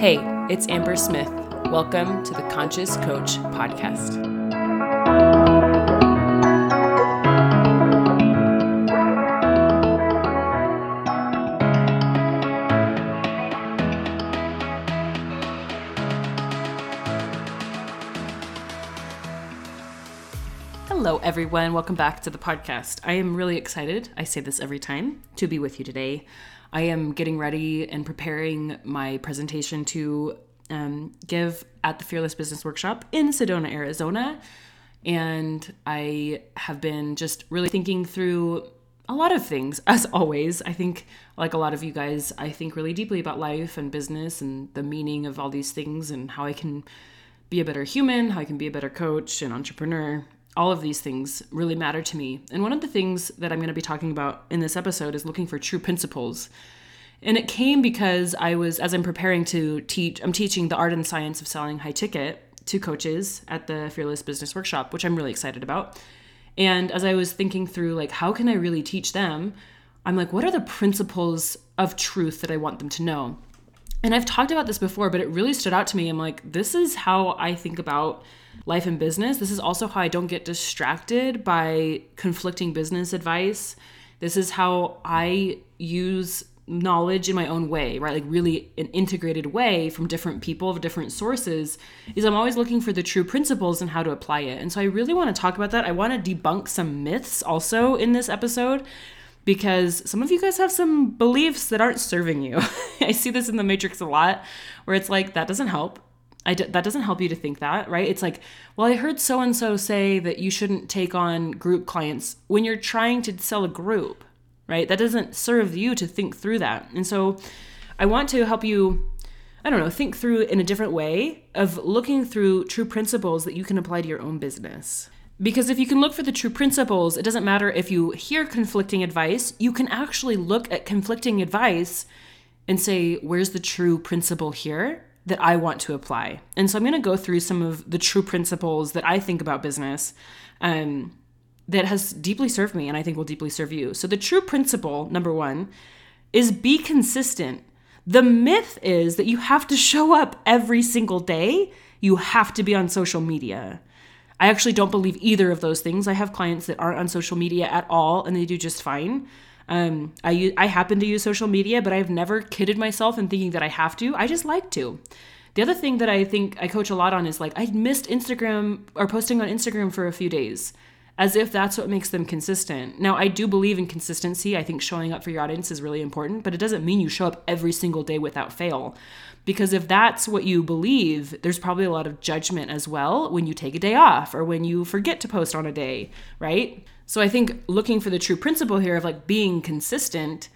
Hey, it's Amber Smith. Welcome to the Conscious Coach Podcast. Hello, everyone. Welcome back to the podcast. I am really excited. I say this every time to be with you today. I am getting ready and preparing my presentation to um, give at the Fearless Business Workshop in Sedona, Arizona. And I have been just really thinking through a lot of things, as always. I think, like a lot of you guys, I think really deeply about life and business and the meaning of all these things and how I can be a better human, how I can be a better coach and entrepreneur all of these things really matter to me. And one of the things that I'm going to be talking about in this episode is looking for true principles. And it came because I was, as I'm preparing to teach, I'm teaching the art and science of selling high ticket to coaches at the Fearless Business Workshop, which I'm really excited about. And as I was thinking through, like, how can I really teach them? I'm like, what are the principles of truth that I want them to know? And I've talked about this before, but it really stood out to me. I'm like, this is how I think about life and business. This is also how I don't get distracted by conflicting business advice. This is how I use knowledge in my own way, right? Like really an integrated way from different people of different sources is I'm always looking for the true principles and how to apply it. And so I really want to talk about that. I want to debunk some myths also in this episode because some of you guys have some beliefs that aren't serving you. I see this in the matrix a lot where it's like that doesn't help I d- that doesn't help you to think that, right? It's like, well, I heard so and so say that you shouldn't take on group clients when you're trying to sell a group, right? That doesn't serve you to think through that. And so I want to help you, I don't know, think through in a different way of looking through true principles that you can apply to your own business. Because if you can look for the true principles, it doesn't matter if you hear conflicting advice, you can actually look at conflicting advice and say, where's the true principle here? that I want to apply. And so I'm going to go through some of the true principles that I think about business um, that has deeply served me and I think will deeply serve you. So the true principle, number one, is be consistent. The myth is that you have to show up every single day, you have to be on social media. I actually don't believe either of those things. I have clients that aren't on social media at all and they do just fine. Um, I I happen to use social media, but I've never kidded myself in thinking that I have to. I just like to. The other thing that I think I coach a lot on is like I missed Instagram or posting on Instagram for a few days, as if that's what makes them consistent. Now I do believe in consistency. I think showing up for your audience is really important, but it doesn't mean you show up every single day without fail. Because if that's what you believe, there's probably a lot of judgment as well when you take a day off or when you forget to post on a day, right? So I think looking for the true principle here of like being consistent,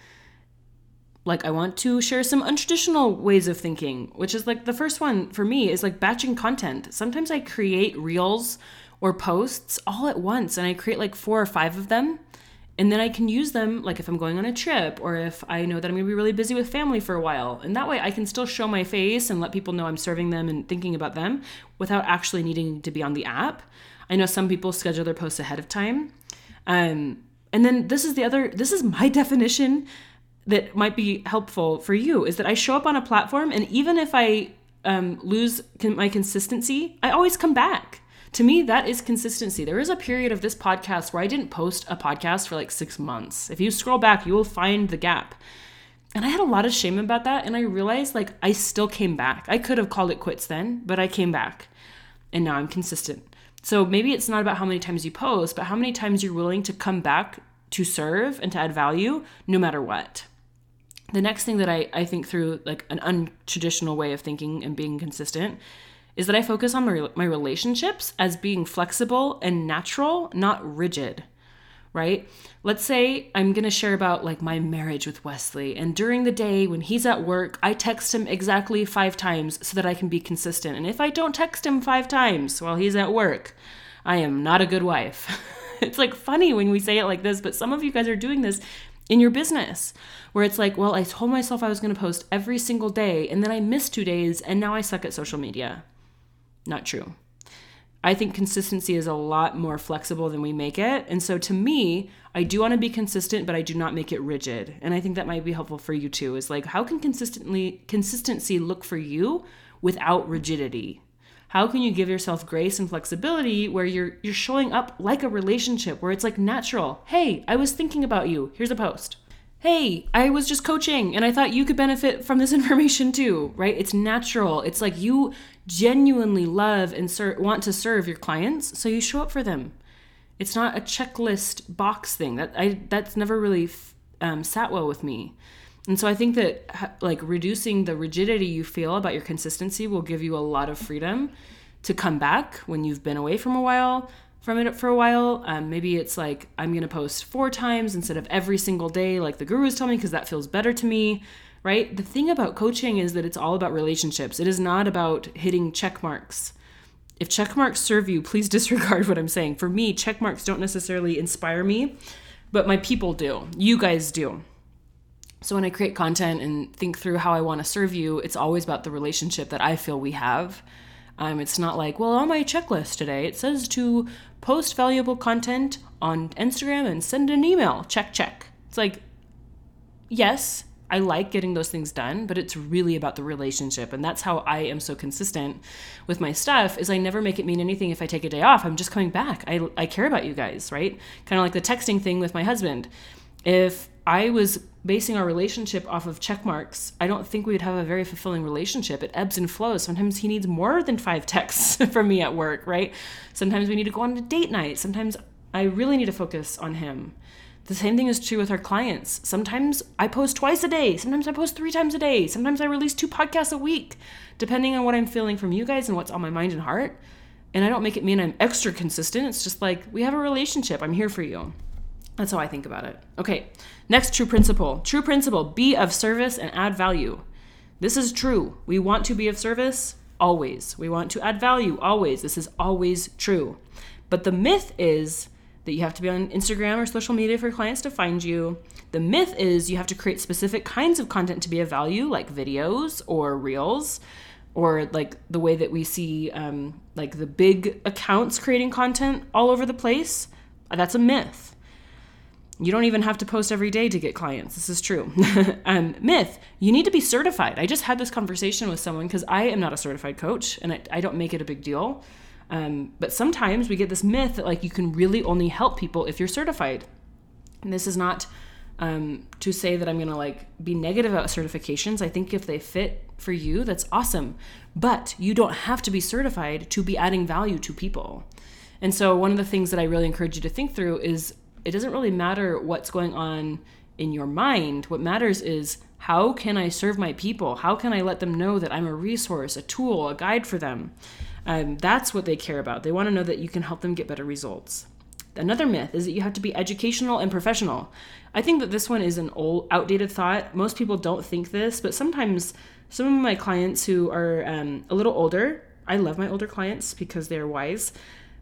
like I want to share some untraditional ways of thinking, which is like the first one for me is like batching content. Sometimes I create reels or posts all at once and I create like four or five of them. And then I can use them like if I'm going on a trip or if I know that I'm gonna be really busy with family for a while. And that way I can still show my face and let people know I'm serving them and thinking about them without actually needing to be on the app. I know some people schedule their posts ahead of time. Um, and then this is the other, this is my definition that might be helpful for you is that I show up on a platform and even if I um, lose my consistency, I always come back. To me, that is consistency. There is a period of this podcast where I didn't post a podcast for like six months. If you scroll back, you will find the gap. And I had a lot of shame about that. And I realized like I still came back. I could have called it quits then, but I came back. And now I'm consistent. So maybe it's not about how many times you post, but how many times you're willing to come back to serve and to add value no matter what. The next thing that I, I think through like an untraditional way of thinking and being consistent is that I focus on my, my relationships as being flexible and natural, not rigid right? Let's say I'm going to share about like my marriage with Wesley and during the day when he's at work, I text him exactly 5 times so that I can be consistent. And if I don't text him 5 times while he's at work, I am not a good wife. it's like funny when we say it like this, but some of you guys are doing this in your business where it's like, well, I told myself I was going to post every single day and then I missed 2 days and now I suck at social media. Not true. I think consistency is a lot more flexible than we make it. And so to me, I do want to be consistent, but I do not make it rigid. And I think that might be helpful for you too. Is like how can consistently consistency look for you without rigidity? How can you give yourself grace and flexibility where you're you're showing up like a relationship where it's like natural. Hey, I was thinking about you. Here's a post hey, I was just coaching and I thought you could benefit from this information too, right? It's natural. It's like you genuinely love and ser- want to serve your clients, so you show up for them. It's not a checklist box thing. That I that's never really um, sat well with me. And so I think that like reducing the rigidity you feel about your consistency will give you a lot of freedom to come back when you've been away from a while from it for a while. Um, maybe it's like I'm going to post four times instead of every single day, like the gurus tell me, because that feels better to me, right? The thing about coaching is that it's all about relationships. It is not about hitting check marks. If check marks serve you, please disregard what I'm saying. For me, check marks don't necessarily inspire me, but my people do. You guys do. So when I create content and think through how I want to serve you, it's always about the relationship that I feel we have. Um, it's not like, well, on my checklist today, it says to post valuable content on Instagram and send an email. Check, check. It's like, yes, I like getting those things done, but it's really about the relationship. And that's how I am so consistent with my stuff is I never make it mean anything if I take a day off. I'm just coming back. I, I care about you guys, right? Kind of like the texting thing with my husband. If I was basing our relationship off of check marks, I don't think we'd have a very fulfilling relationship. It ebbs and flows. Sometimes he needs more than five texts from me at work, right? Sometimes we need to go on a date night. Sometimes I really need to focus on him. The same thing is true with our clients. Sometimes I post twice a day. Sometimes I post three times a day. Sometimes I release two podcasts a week, depending on what I'm feeling from you guys and what's on my mind and heart. And I don't make it mean I'm extra consistent. It's just like we have a relationship. I'm here for you. That's how I think about it. Okay, next true principle. True principle be of service and add value. This is true. We want to be of service always. We want to add value always. This is always true. But the myth is that you have to be on Instagram or social media for clients to find you. The myth is you have to create specific kinds of content to be of value, like videos or reels, or like the way that we see um, like the big accounts creating content all over the place. That's a myth. You don't even have to post every day to get clients. This is true. um, myth, you need to be certified. I just had this conversation with someone because I am not a certified coach and I, I don't make it a big deal. Um, but sometimes we get this myth that like you can really only help people if you're certified. And this is not um, to say that I'm gonna like be negative about certifications. I think if they fit for you, that's awesome. But you don't have to be certified to be adding value to people. And so one of the things that I really encourage you to think through is it doesn't really matter what's going on in your mind. What matters is how can I serve my people? How can I let them know that I'm a resource, a tool, a guide for them? Um, that's what they care about. They want to know that you can help them get better results. Another myth is that you have to be educational and professional. I think that this one is an old, outdated thought. Most people don't think this, but sometimes some of my clients who are um, a little older, I love my older clients because they're wise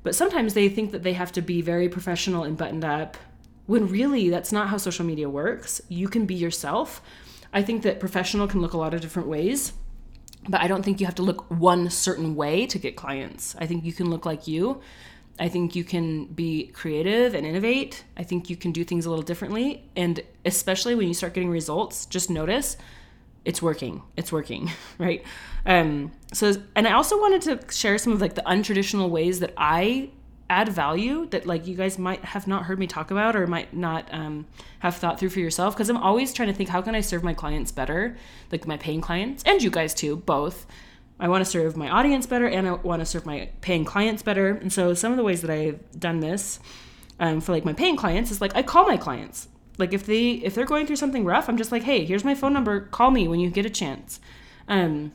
but sometimes they think that they have to be very professional and buttoned up when really that's not how social media works. You can be yourself. I think that professional can look a lot of different ways, but I don't think you have to look one certain way to get clients. I think you can look like you. I think you can be creative and innovate. I think you can do things a little differently. And especially when you start getting results, just notice it's working it's working right? Um so and i also wanted to share some of like the untraditional ways that i add value that like you guys might have not heard me talk about or might not um, have thought through for yourself because i'm always trying to think how can i serve my clients better? Like my paying clients and you guys too both. I want to serve my audience better and i want to serve my paying clients better. And so some of the ways that i've done this um, for like my paying clients is like i call my clients like if they if they're going through something rough, I'm just like, hey, here's my phone number. Call me when you get a chance. Um,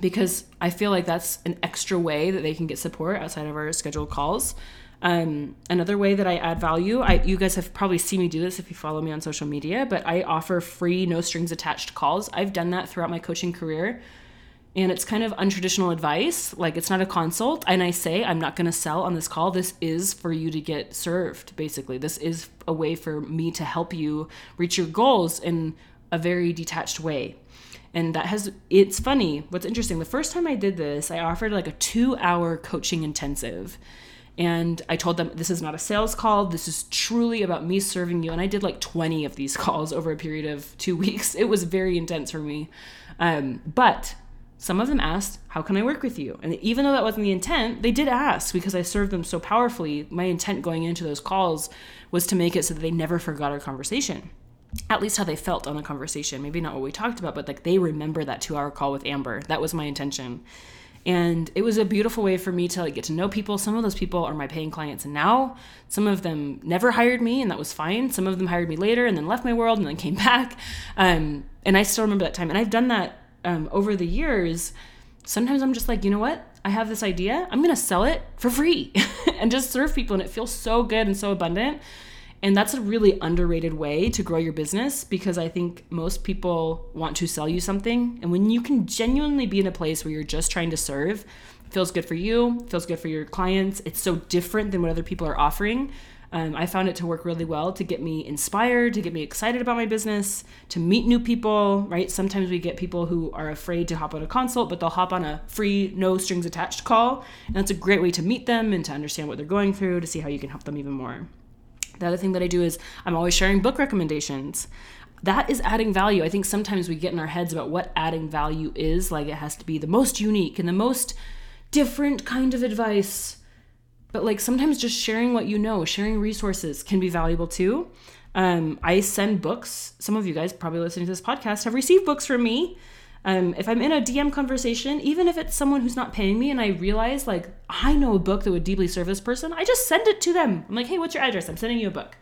because I feel like that's an extra way that they can get support outside of our scheduled calls. Um, another way that I add value, I you guys have probably seen me do this if you follow me on social media, but I offer free, no strings attached calls. I've done that throughout my coaching career and it's kind of untraditional advice like it's not a consult and i say i'm not going to sell on this call this is for you to get served basically this is a way for me to help you reach your goals in a very detached way And that has, it's funny. What's interesting, the first time I did this, I offered like a two hour coaching intensive. And I told them, this is not a sales call. This is truly about me serving you. And I did like 20 of these calls over a period of two weeks. It was very intense for me. Um, but some of them asked, How can I work with you? And even though that wasn't the intent, they did ask because I served them so powerfully. My intent going into those calls was to make it so that they never forgot our conversation. At least how they felt on the conversation. Maybe not what we talked about, but like they remember that two hour call with Amber. That was my intention. And it was a beautiful way for me to like get to know people. Some of those people are my paying clients and now. Some of them never hired me and that was fine. Some of them hired me later and then left my world and then came back. Um, and I still remember that time. And I've done that um, over the years, sometimes I'm just like, you know what? I have this idea. I'm going to sell it for free and just serve people. And it feels so good and so abundant. And that's a really underrated way to grow your business because I think most people want to sell you something. And when you can genuinely be in a place where you're just trying to serve, feels good for you, feels good for your clients. It's so different than what other people are offering. Um, I found it to work really well to get me inspired, to get me excited about my business, to meet new people, right? Sometimes we get people who are afraid to hop on a consult, but they'll hop on a free, no strings attached call. And that's a great way to meet them and to understand what they're going through, to see how you can help them even more. The other thing that I do is I'm always sharing book recommendations. That is adding value. I think sometimes we get in our heads about what adding value is, like it has to be the most unique and the most different kind of advice but like sometimes just sharing what you know, sharing resources can be valuable too. Um, I send books. Some of you guys probably listening to this podcast have received books from me. Um, if I'm in a DM conversation, even if it's someone who's not paying me and I realize like I know a book that would deeply serve this person, I just send it to them. I'm like, hey, what's your address? I'm sending you a book.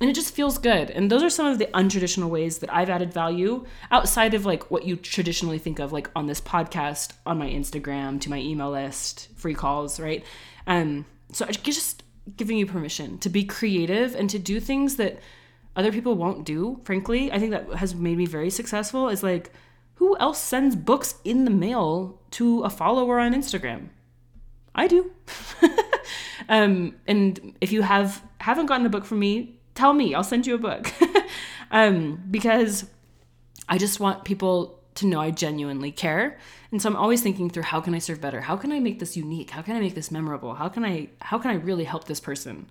And it just feels good. And those are some of the untraditional ways that I've added value outside of like what you traditionally think of, like on this podcast, on my Instagram, to my email list, free calls, right? Um, so just giving you permission to be creative and to do things that other people won't do frankly i think that has made me very successful is like who else sends books in the mail to a follower on instagram? I do. Um, and if you have haven't gotten a book from me tell me. I'll send you a book. Um, because i just want people to know I genuinely care. And so I'm always thinking through how can I serve better? How can I make this unique? How can I make this memorable? How can I how can I really help this person?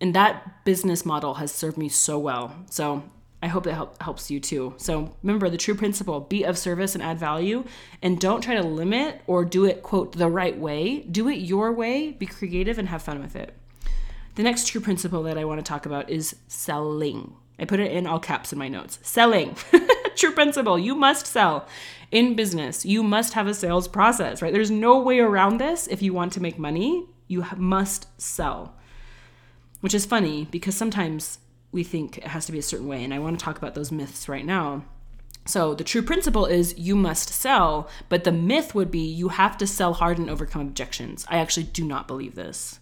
And that business model has served me so well. So I hope that help, helps you too. So remember the true principle be of service and add value. And don't try to limit or do it, quote, the right way. Do it your way, be creative, and have fun with it. The next true principle that I want to talk about is selling. I put it in all caps in my notes. Selling. True principle. You must sell. In business, you must have a sales process, right? There's no way around this. If you want to make money, you must sell. Which is funny because sometimes we think it has to be a certain way. And I want to talk about those myths right now. So, the true principle is you must sell, but the myth would be you have to sell hard and overcome objections. I actually do not believe this.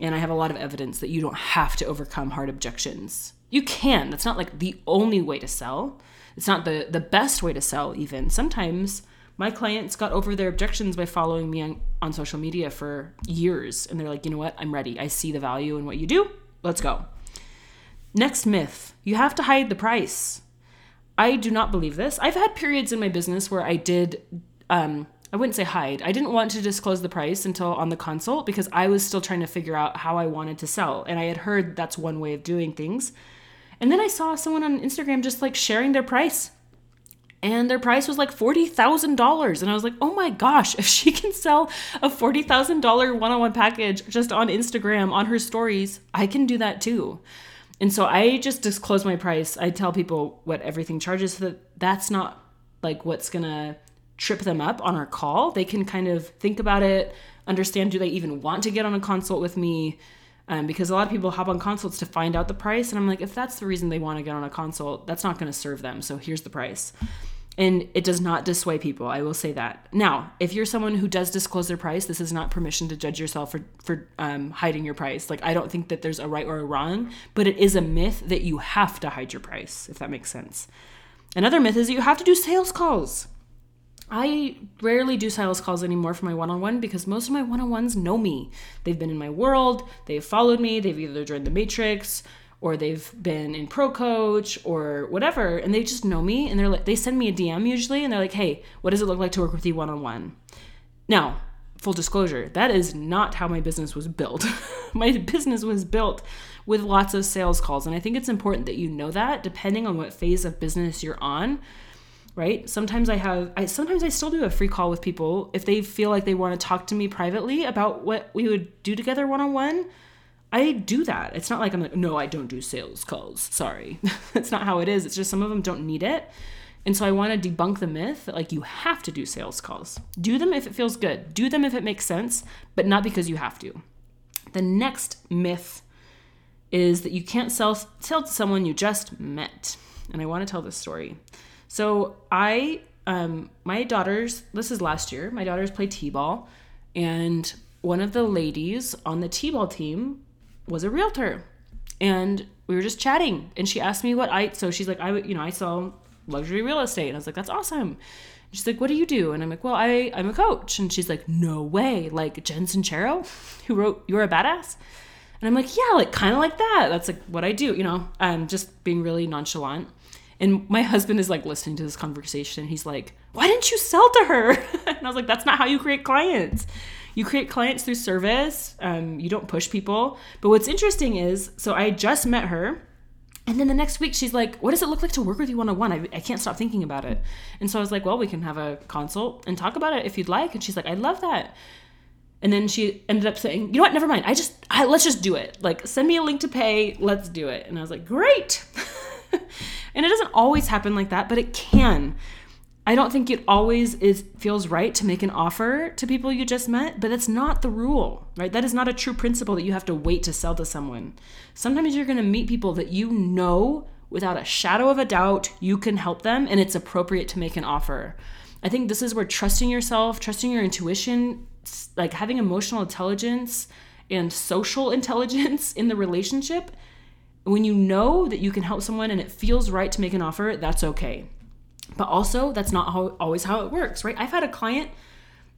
And I have a lot of evidence that you don't have to overcome hard objections. You can. That's not like the only way to sell. It's not the the best way to sell even. Sometimes my clients got over their objections by following me on, on social media for years and they're like, "You know what? I'm ready. I see the value in what you do. Let's go." Next myth. You have to hide the price. I do not believe this. I've had periods in my business where I did um I wouldn't say hide. I didn't want to disclose the price until on the consult because I was still trying to figure out how I wanted to sell. And I had heard that's one way of doing things. And then I saw someone on Instagram just like sharing their price. And their price was like $40,000. And I was like, oh my gosh, if she can sell a $40,000 one on one package just on Instagram on her stories, I can do that too. And so I just disclose my price. I tell people what everything charges so that that's not like what's going to trip them up on our call. They can kind of think about it, understand do they even want to get on a consult with me? Um, because a lot of people hop on consults to find out the price and i'm like if that's the reason they want to get on a consult that's not going to serve them so here's the price. And it does not dissuade people i will say that. Now if you're someone who does disclose their price this is not permission to judge yourself for for um, hiding your price. Like i don't think that there's a right or a wrong but it is a myth that you have to hide your price if that makes sense. Another myth is that you have to do sales calls I rarely do sales calls anymore for my one on one because most of my one on ones know me. They've been in my world, they've followed me, they've either joined the Matrix or they've been in pro coach or whatever and they just know me and they're like they send me a dm usually and they're like hey what does it look like to work with you one-on-one now full disclosure that is not how my business was built my business was built with lots of sales calls and i think it's important that you know that depending on what phase of business you're on right sometimes i have i sometimes i still do a free call with people if they feel like they want to talk to me privately about what we would do together one-on-one I do that. It's not like I'm like, no, I don't do sales calls. Sorry. That's not how it is. It's just some of them don't need it. And so I want to debunk the myth that like you have to do sales calls. Do them if it feels good. Do them if it makes sense, but not because you have to. The next myth is that you can't sell sell to someone you just met. And I want to tell this story. So I um my daughters, this is last year, my daughters play T-ball and one of the ladies on the T-ball team was a realtor and we were just chatting and she asked me what I so she's like I you know I sell luxury real estate and I was like that's awesome. she's like what do you do? And I'm like well I I'm a coach and she's like no way like Jen Sincero who wrote You're a Badass. And I'm like yeah like kind of like that. That's like what I do you know um just being really nonchalant. And my husband is like listening to this conversation. He's like, why didn't you sell to her? and I was like, that's not how you create clients you create clients through service. Um, you don't push people. But what's interesting is, so I just met her. And then the next week, she's like, What does it look like to work with you one on one? I can't stop thinking about it. And so I was like, Well, we can have a consult and talk about it if you'd like. And she's like, I love that. And then she ended up saying, You know what? Never mind. I just, I, let's just do it. Like, send me a link to pay. Let's do it. And I was like, Great. and it doesn't always happen like that, but it can. I don't think it always is feels right to make an offer to people you just met, but that's not the rule, right? That is not a true principle that you have to wait to sell to someone. Sometimes you're going to meet people that you know without a shadow of a doubt you can help them and it's appropriate to make an offer. I think this is where trusting yourself, trusting your intuition, like having emotional intelligence and social intelligence in the relationship, when you know that you can help someone and it feels right to make an offer, that's okay. But also, that's not how, always how it works, right? I've had a client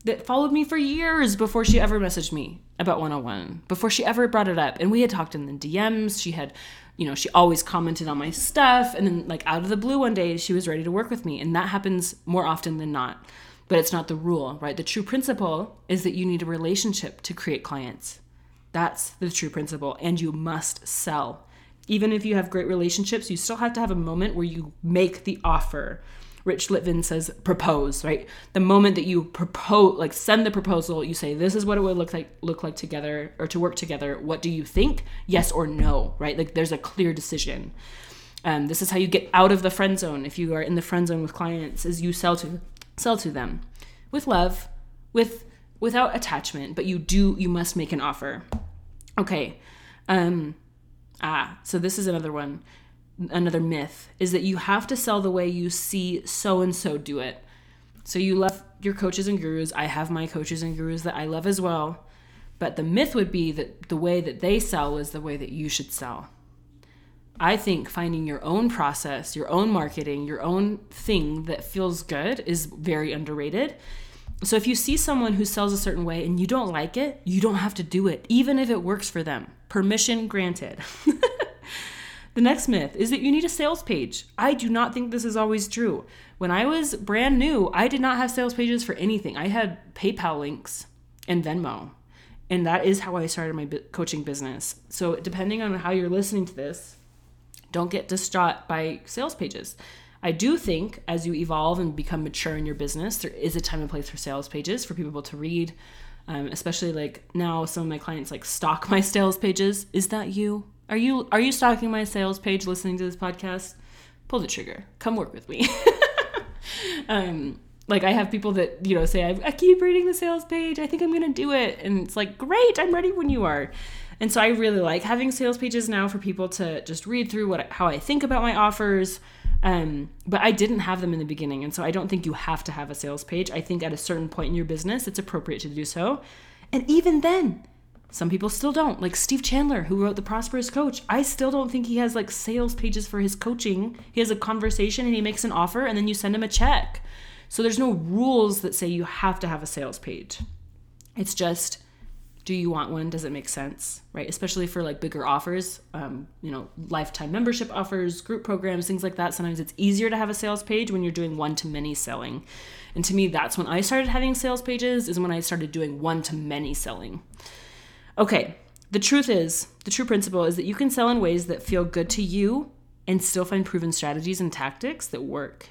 that followed me for years before she ever messaged me about one on one, before she ever brought it up. And we had talked in the DMs. She had, you know, she always commented on my stuff. And then, like, out of the blue one day, she was ready to work with me. And that happens more often than not. But it's not the rule, right? The true principle is that you need a relationship to create clients. That's the true principle. And you must sell. Even if you have great relationships, you still have to have a moment where you make the offer Rich Litvin says propose, right? The moment that you propose, like send the proposal, you say this is what it would look like look like together or to work together. What do you think? Yes or no, right? Like there's a clear decision. Um, this is how you get out of the friend zone. If you are in the friend zone with clients, is you sell to sell to them with love, with without attachment, but you do you must make an offer. Okay. Um, ah, so this is another one another myth is that you have to sell the way you see so and so do it. So you love your coaches and gurus. I have my coaches and gurus that I love as well. But the myth would be that the way that they sell is the way that you should sell. I think finding your own process, your own marketing, your own thing that feels good is very underrated. So if you see someone who sells a certain way and you don't like it, you don't have to do it, even if it works for them. Permission granted. The next myth is that you need a sales page. I do not think this is always true. When I was brand new, I did not have sales pages for anything. I had PayPal links and Venmo. And that is how I started my coaching business. So, depending on how you're listening to this, don't get distraught by sales pages. I do think as you evolve and become mature in your business, there is a time and place for sales pages for people to read. Um, especially like now, some of my clients like stock my sales pages. Is that you? Are you are you stalking my sales page listening to this podcast? Pull the trigger. Come work with me. um, like I have people that you know say I, I keep reading the sales page. I think I'm gonna do it, and it's like great. I'm ready when you are. And so I really like having sales pages now for people to just read through what how I think about my offers. Um, but I didn't have them in the beginning, and so I don't think you have to have a sales page. I think at a certain point in your business, it's appropriate to do so. And even then, some people still don't. Like Steve Chandler, who wrote The Prosperous Coach. I still don't think he has like sales pages for his coaching. He has a conversation and he makes an offer and then you send him a check. So there's no rules that say you have to have a sales page. It's just Do you want one? Does it make sense? Right? Especially for like bigger offers, um, you know, lifetime membership offers, group programs, things like that. Sometimes it's easier to have a sales page when you're doing one to many selling. And to me, that's when I started having sales pages, is when I started doing one to many selling. Okay, the truth is, the true principle is that you can sell in ways that feel good to you and still find proven strategies and tactics that work.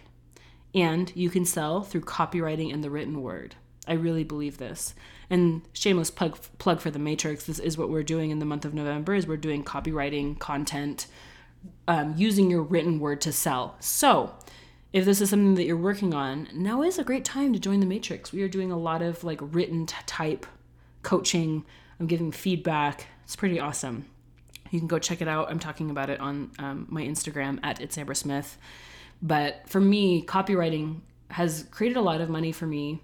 And you can sell through copywriting and the written word. I really believe this. And shameless plug plug for the Matrix. This is what we're doing in the month of November. Is we're doing copywriting content, um, using your written word to sell. So, if this is something that you're working on, now is a great time to join the Matrix. We are doing a lot of like written type coaching. I'm giving feedback. It's pretty awesome. You can go check it out. I'm talking about it on um, my Instagram at it's Amber Smith. But for me, copywriting has created a lot of money for me.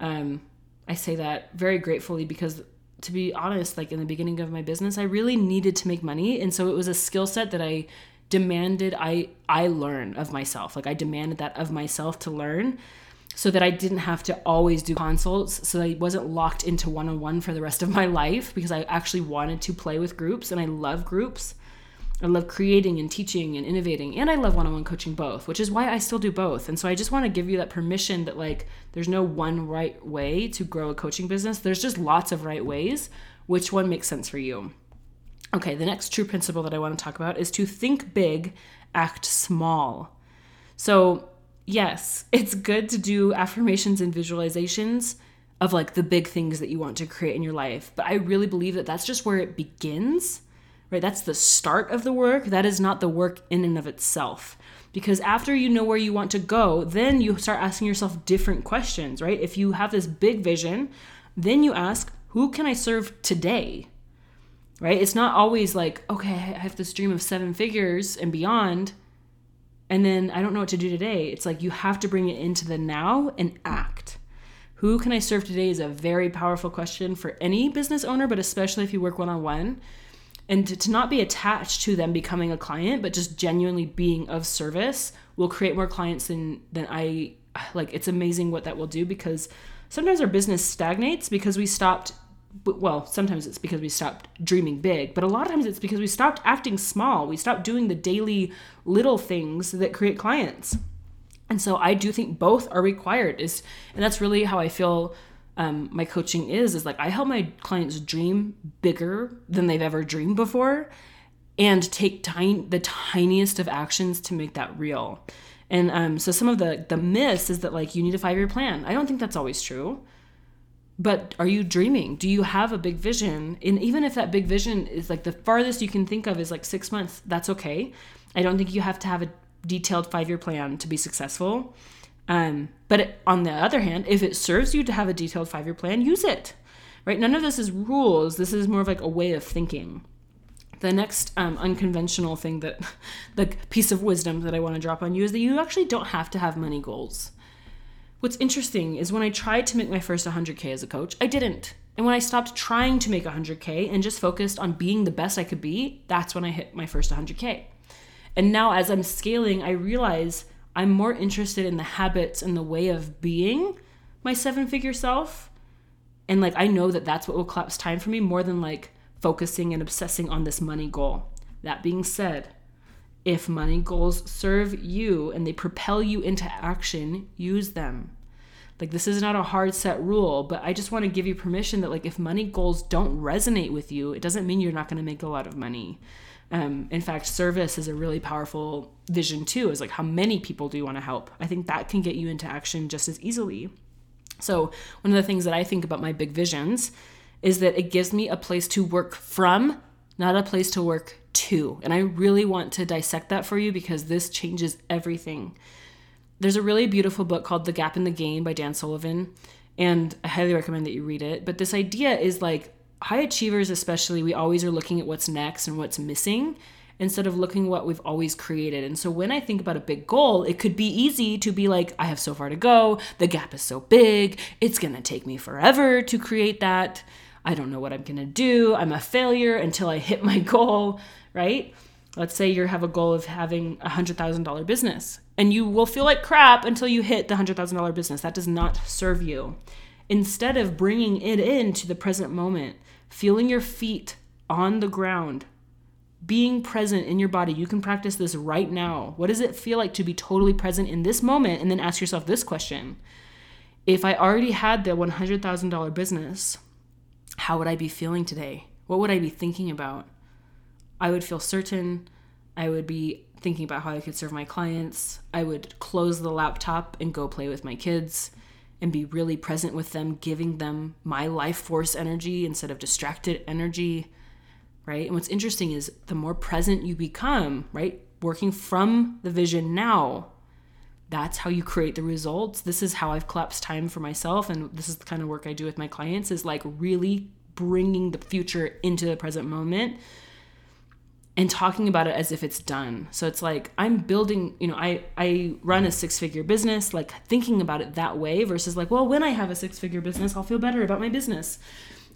Um, I say that very gratefully because, to be honest, like in the beginning of my business, I really needed to make money, and so it was a skill set that I demanded I I learn of myself. Like I demanded that of myself to learn so that I didn't have to always do consults, so I wasn't locked into one on one for the rest of my life because I actually wanted to play with groups and I love groups. I love creating and teaching and innovating, and I love one on one coaching both, which is why I still do both. And so I just want to give you that permission that, like, there's no one right way to grow a coaching business. There's just lots of right ways. Which one makes sense for you? Okay, the next true principle that I want to talk about is to think big, act small. So, yes, it's good to do affirmations and visualizations of like the big things that you want to create in your life, but I really believe that that's just where it begins right? That's the start of the work. That is not the work in and of itself. Because after you know where you want to go, then you start asking yourself different questions, right? If you have this big vision, then you ask, who can I serve today? Right? It's not always like, okay, I have this dream of seven figures and beyond, and then I don't know what to do today. It's like you have to bring it into the now and act. Who can I serve today is a very powerful question for any business owner, but especially if you work one on one and to, not be attached to them becoming a client but just genuinely being of service will create more clients than than i like it's amazing what that will do because sometimes our business stagnates because we stopped well sometimes it's because we stopped dreaming big but a lot of times it's because we stopped acting small. We stopped doing the daily little things that create clients. And so i do think both are required. Is and that's really how i feel um, my coaching is is like I help my clients dream bigger than they've ever dreamed before, and take tiny the tiniest of actions to make that real. And um, so some of the the myths is that like you need a five year plan. I don't think that's always true. But are you dreaming? Do you have a big vision? And even if that big vision is like the farthest you can think of is like six months, that's okay. I don't think you have to have a detailed five year plan to be successful. Um, but on the other hand, if it serves you to have a detailed five year plan, use it. Right? None of this is rules. This is more of like a way of thinking. The next um, unconventional thing that, the piece of wisdom that I want to drop on you is that you actually don't have to have money goals. What's interesting is when I tried to make my first 100K as a coach, I didn't. And when I stopped trying to make 100K and just focused on being the best I could be, that's when I hit my first 100K. And now as I'm scaling, I realize I'm more interested in the habits and the way of being my seven figure self. And like, I know that that's what will collapse time for me more than like focusing and obsessing on this money goal. That being said, if money goals serve you and they propel you into action, use them. Like, this is not a hard set rule, but I just want to give you permission that, like, if money goals don't resonate with you, it doesn't mean you're not going to make a lot of money. Um, in fact, service is a really powerful vision too. Is like how many people do you want to help? I think that can get you into action just as easily. So one of the things that I think about my big visions is that it gives me a place to work from, not a place to work to. And I really want to dissect that for you because this changes everything. There's a really beautiful book called The Gap and the Gain by Dan Sullivan, and I highly recommend that you read it. But this idea is like high achievers especially we always are looking at what's next and what's missing instead of looking what we've always created. And so when I think about a big goal, it could be easy to be like, I have so far to go. The gap is so big. It's going to take me forever to create that. I don't know what I'm going to do. I'm a failure until I hit my goal, right? Let's say you have a goal of having a $100,000 business and you will feel like crap until you hit the $100,000 business. That does not serve you. Instead of bringing it into the present moment, feeling your feet on the ground, being present in your body. You can practice this right now. What does it feel like to be totally present in this moment? And then ask yourself this question If I already had the $100,000 business, how would I be feeling today? What would I be thinking about? I would feel certain. I would be thinking about how I could serve my clients. I would close the laptop and go play with my kids and be really present with them, giving them my life force energy instead of distracted energy, right? And what's interesting is the more present you become, right? Working from the vision now, that's how you create the results. This is how I've collapsed time for myself. And this is the kind of work I do with my clients is like really bringing the future into the present moment and talking about it as if it's done. So it's like I'm building, you know, I I run a six-figure business, like thinking about it that way versus like, well, when I have a six-figure business, I'll feel better about my business.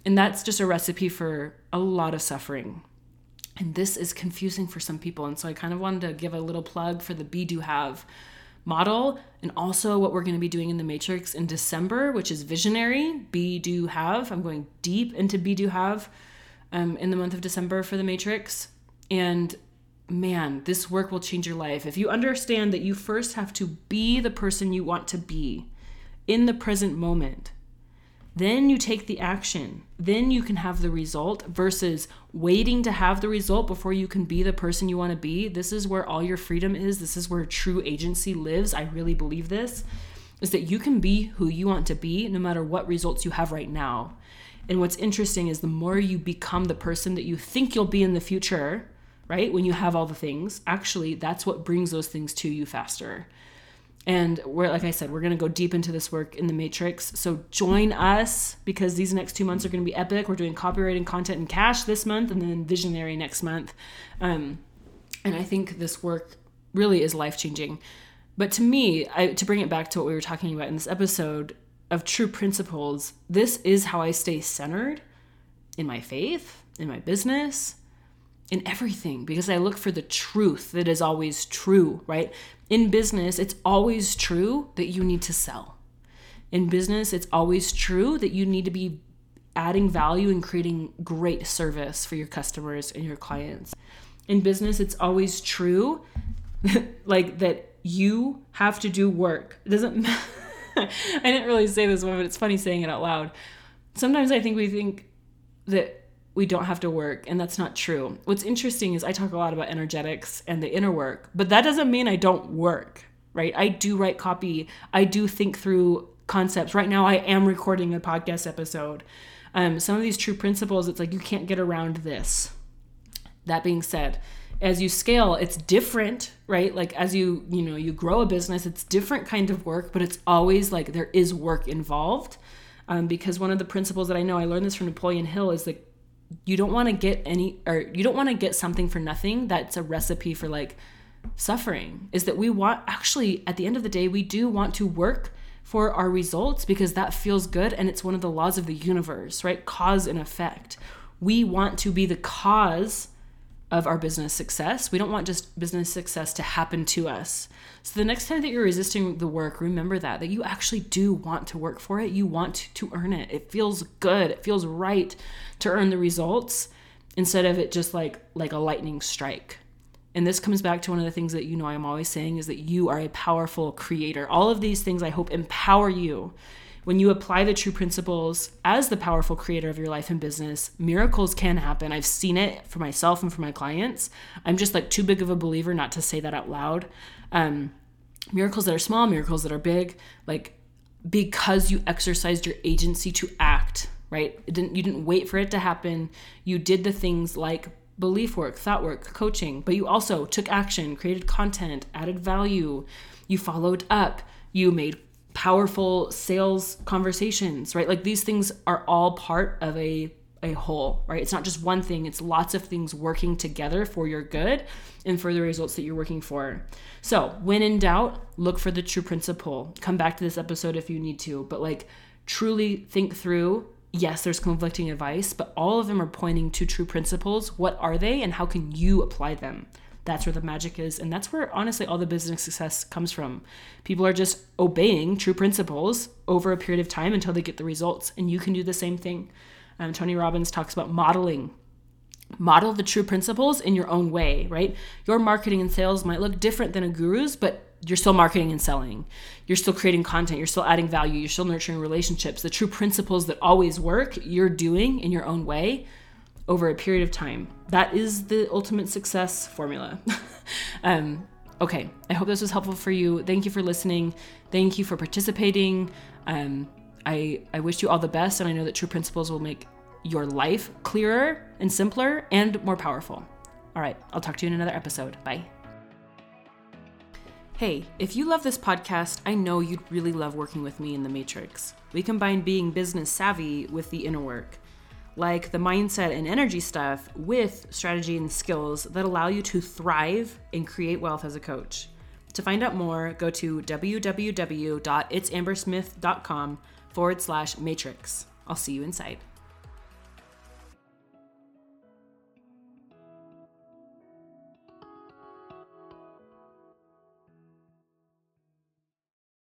And that's just a recipe for a lot of suffering. And this is confusing for some people. And so I kind of wanted to give a little plug for the Be Do Have model and also what we're going to be doing in the Matrix in December, which is visionary, Be Do Have. I'm going deep into Be Do Have um, in the month of December for the Matrix and man, this work will change your life. If you understand that you first have to be the person you want to be in the present moment, then you take the action. Then you can have the result versus waiting to have the result before you can be the person you want to be. This is where all your freedom is. This is where true agency lives. I really believe this is that you can be who you want to be no matter what results you have right now. And what's interesting is the more you become the person that you think you'll be in the future, right? When you have all the things, actually, that's what brings those things to you faster. And we're, like I said, we're going to go deep into this work in the Matrix. So join us because these next two months are going to be epic. We're doing copywriting, content, and cash this month, and then visionary next month. Um, and I think this work really is life changing. But to me, I, to bring it back to what we were talking about in this episode of true principles, this is how I stay centered in my faith, in my business, in everything because I look for the truth that is always true, right? In business, it's always true that you need to sell. In business, it's always true that you need to be adding value and creating great service for your customers and your clients. In business, it's always true like that you have to do work. It doesn't I didn't really say this one, but it's funny saying it out loud. Sometimes I think we think that we don't have to work and that's not true. What's interesting is i talk a lot about energetics and the inner work but that doesn't mean i don't work right? I do write copy. I do think through concepts. Right now i am recording a podcast episode. Um, some of these true principles it's like you can't get around this. That being said as you scale it's different right? Like as you you know you grow a business it's different kind of work but it's always like there is work involved. Um, because one of the principles that i know i learned this from napoleon hill is like you don't want to get any or you don't want to get something for nothing that's a recipe for like suffering. Is that we want actually at the end of the day we do want to work for our results because that feels good and it's one of the laws of the universe right? Cause and effect. We want to be the cause of our business success we don't want just business success to happen to us so the next time that you're resisting the work remember that that you actually do want to work for it you want to earn it it feels good it feels right to earn the results instead of it just like like a lightning strike. And this comes back to one of the things that you know I'm always saying is that you are a powerful creator. All of these things I hope empower you. When you apply the true principles as the powerful creator of your life and business, miracles can happen. I've seen it for myself and for my clients. I'm just like too big of a believer not to say that out loud. Um, miracles that are small, miracles that are big, like because you exercised your agency to act right? It didn't you didn't wait for it to happen. You did the things like belief work, thought work, coaching, but you also took action, created content, added value, you followed up, you made powerful sales conversations, right? Like these things are all part of a a whole, right? It's not just one thing, it's lots of things working together for your good and for the results that you're working for. So, when in doubt, look for the true principle. Come back to this episode if you need to, but like truly think through yes, there's conflicting advice, but all of them are pointing to true principles. What are they and how can you apply them? That's where the magic is. And that's where, honestly, all the business success comes from. People are just obeying true principles over a period of time until they get the results. And you can do the same thing. Um, Tony Robbins talks about modeling. Model the true principles in your own way, right? Your marketing and sales might look different than a guru's, but you're still marketing and selling. You're still creating content. You're still adding value. You're still nurturing relationships. The true principles that always work, you're doing in your own way over a period of time. That is the ultimate success formula. um, okay, I hope this was helpful for you. Thank you for listening. Thank you for participating. Um, I, I wish you all the best, and I know that true principles will make your life clearer and simpler and more powerful. All right, I'll talk to you in another episode. Bye. Hey, if you love this podcast, I know you'd really love working with me in the Matrix. We combine being business savvy with the inner work, like the mindset and energy stuff, with strategy and skills that allow you to thrive and create wealth as a coach. To find out more, go to www.itsambersmith.com forward slash matrix. I'll see you inside.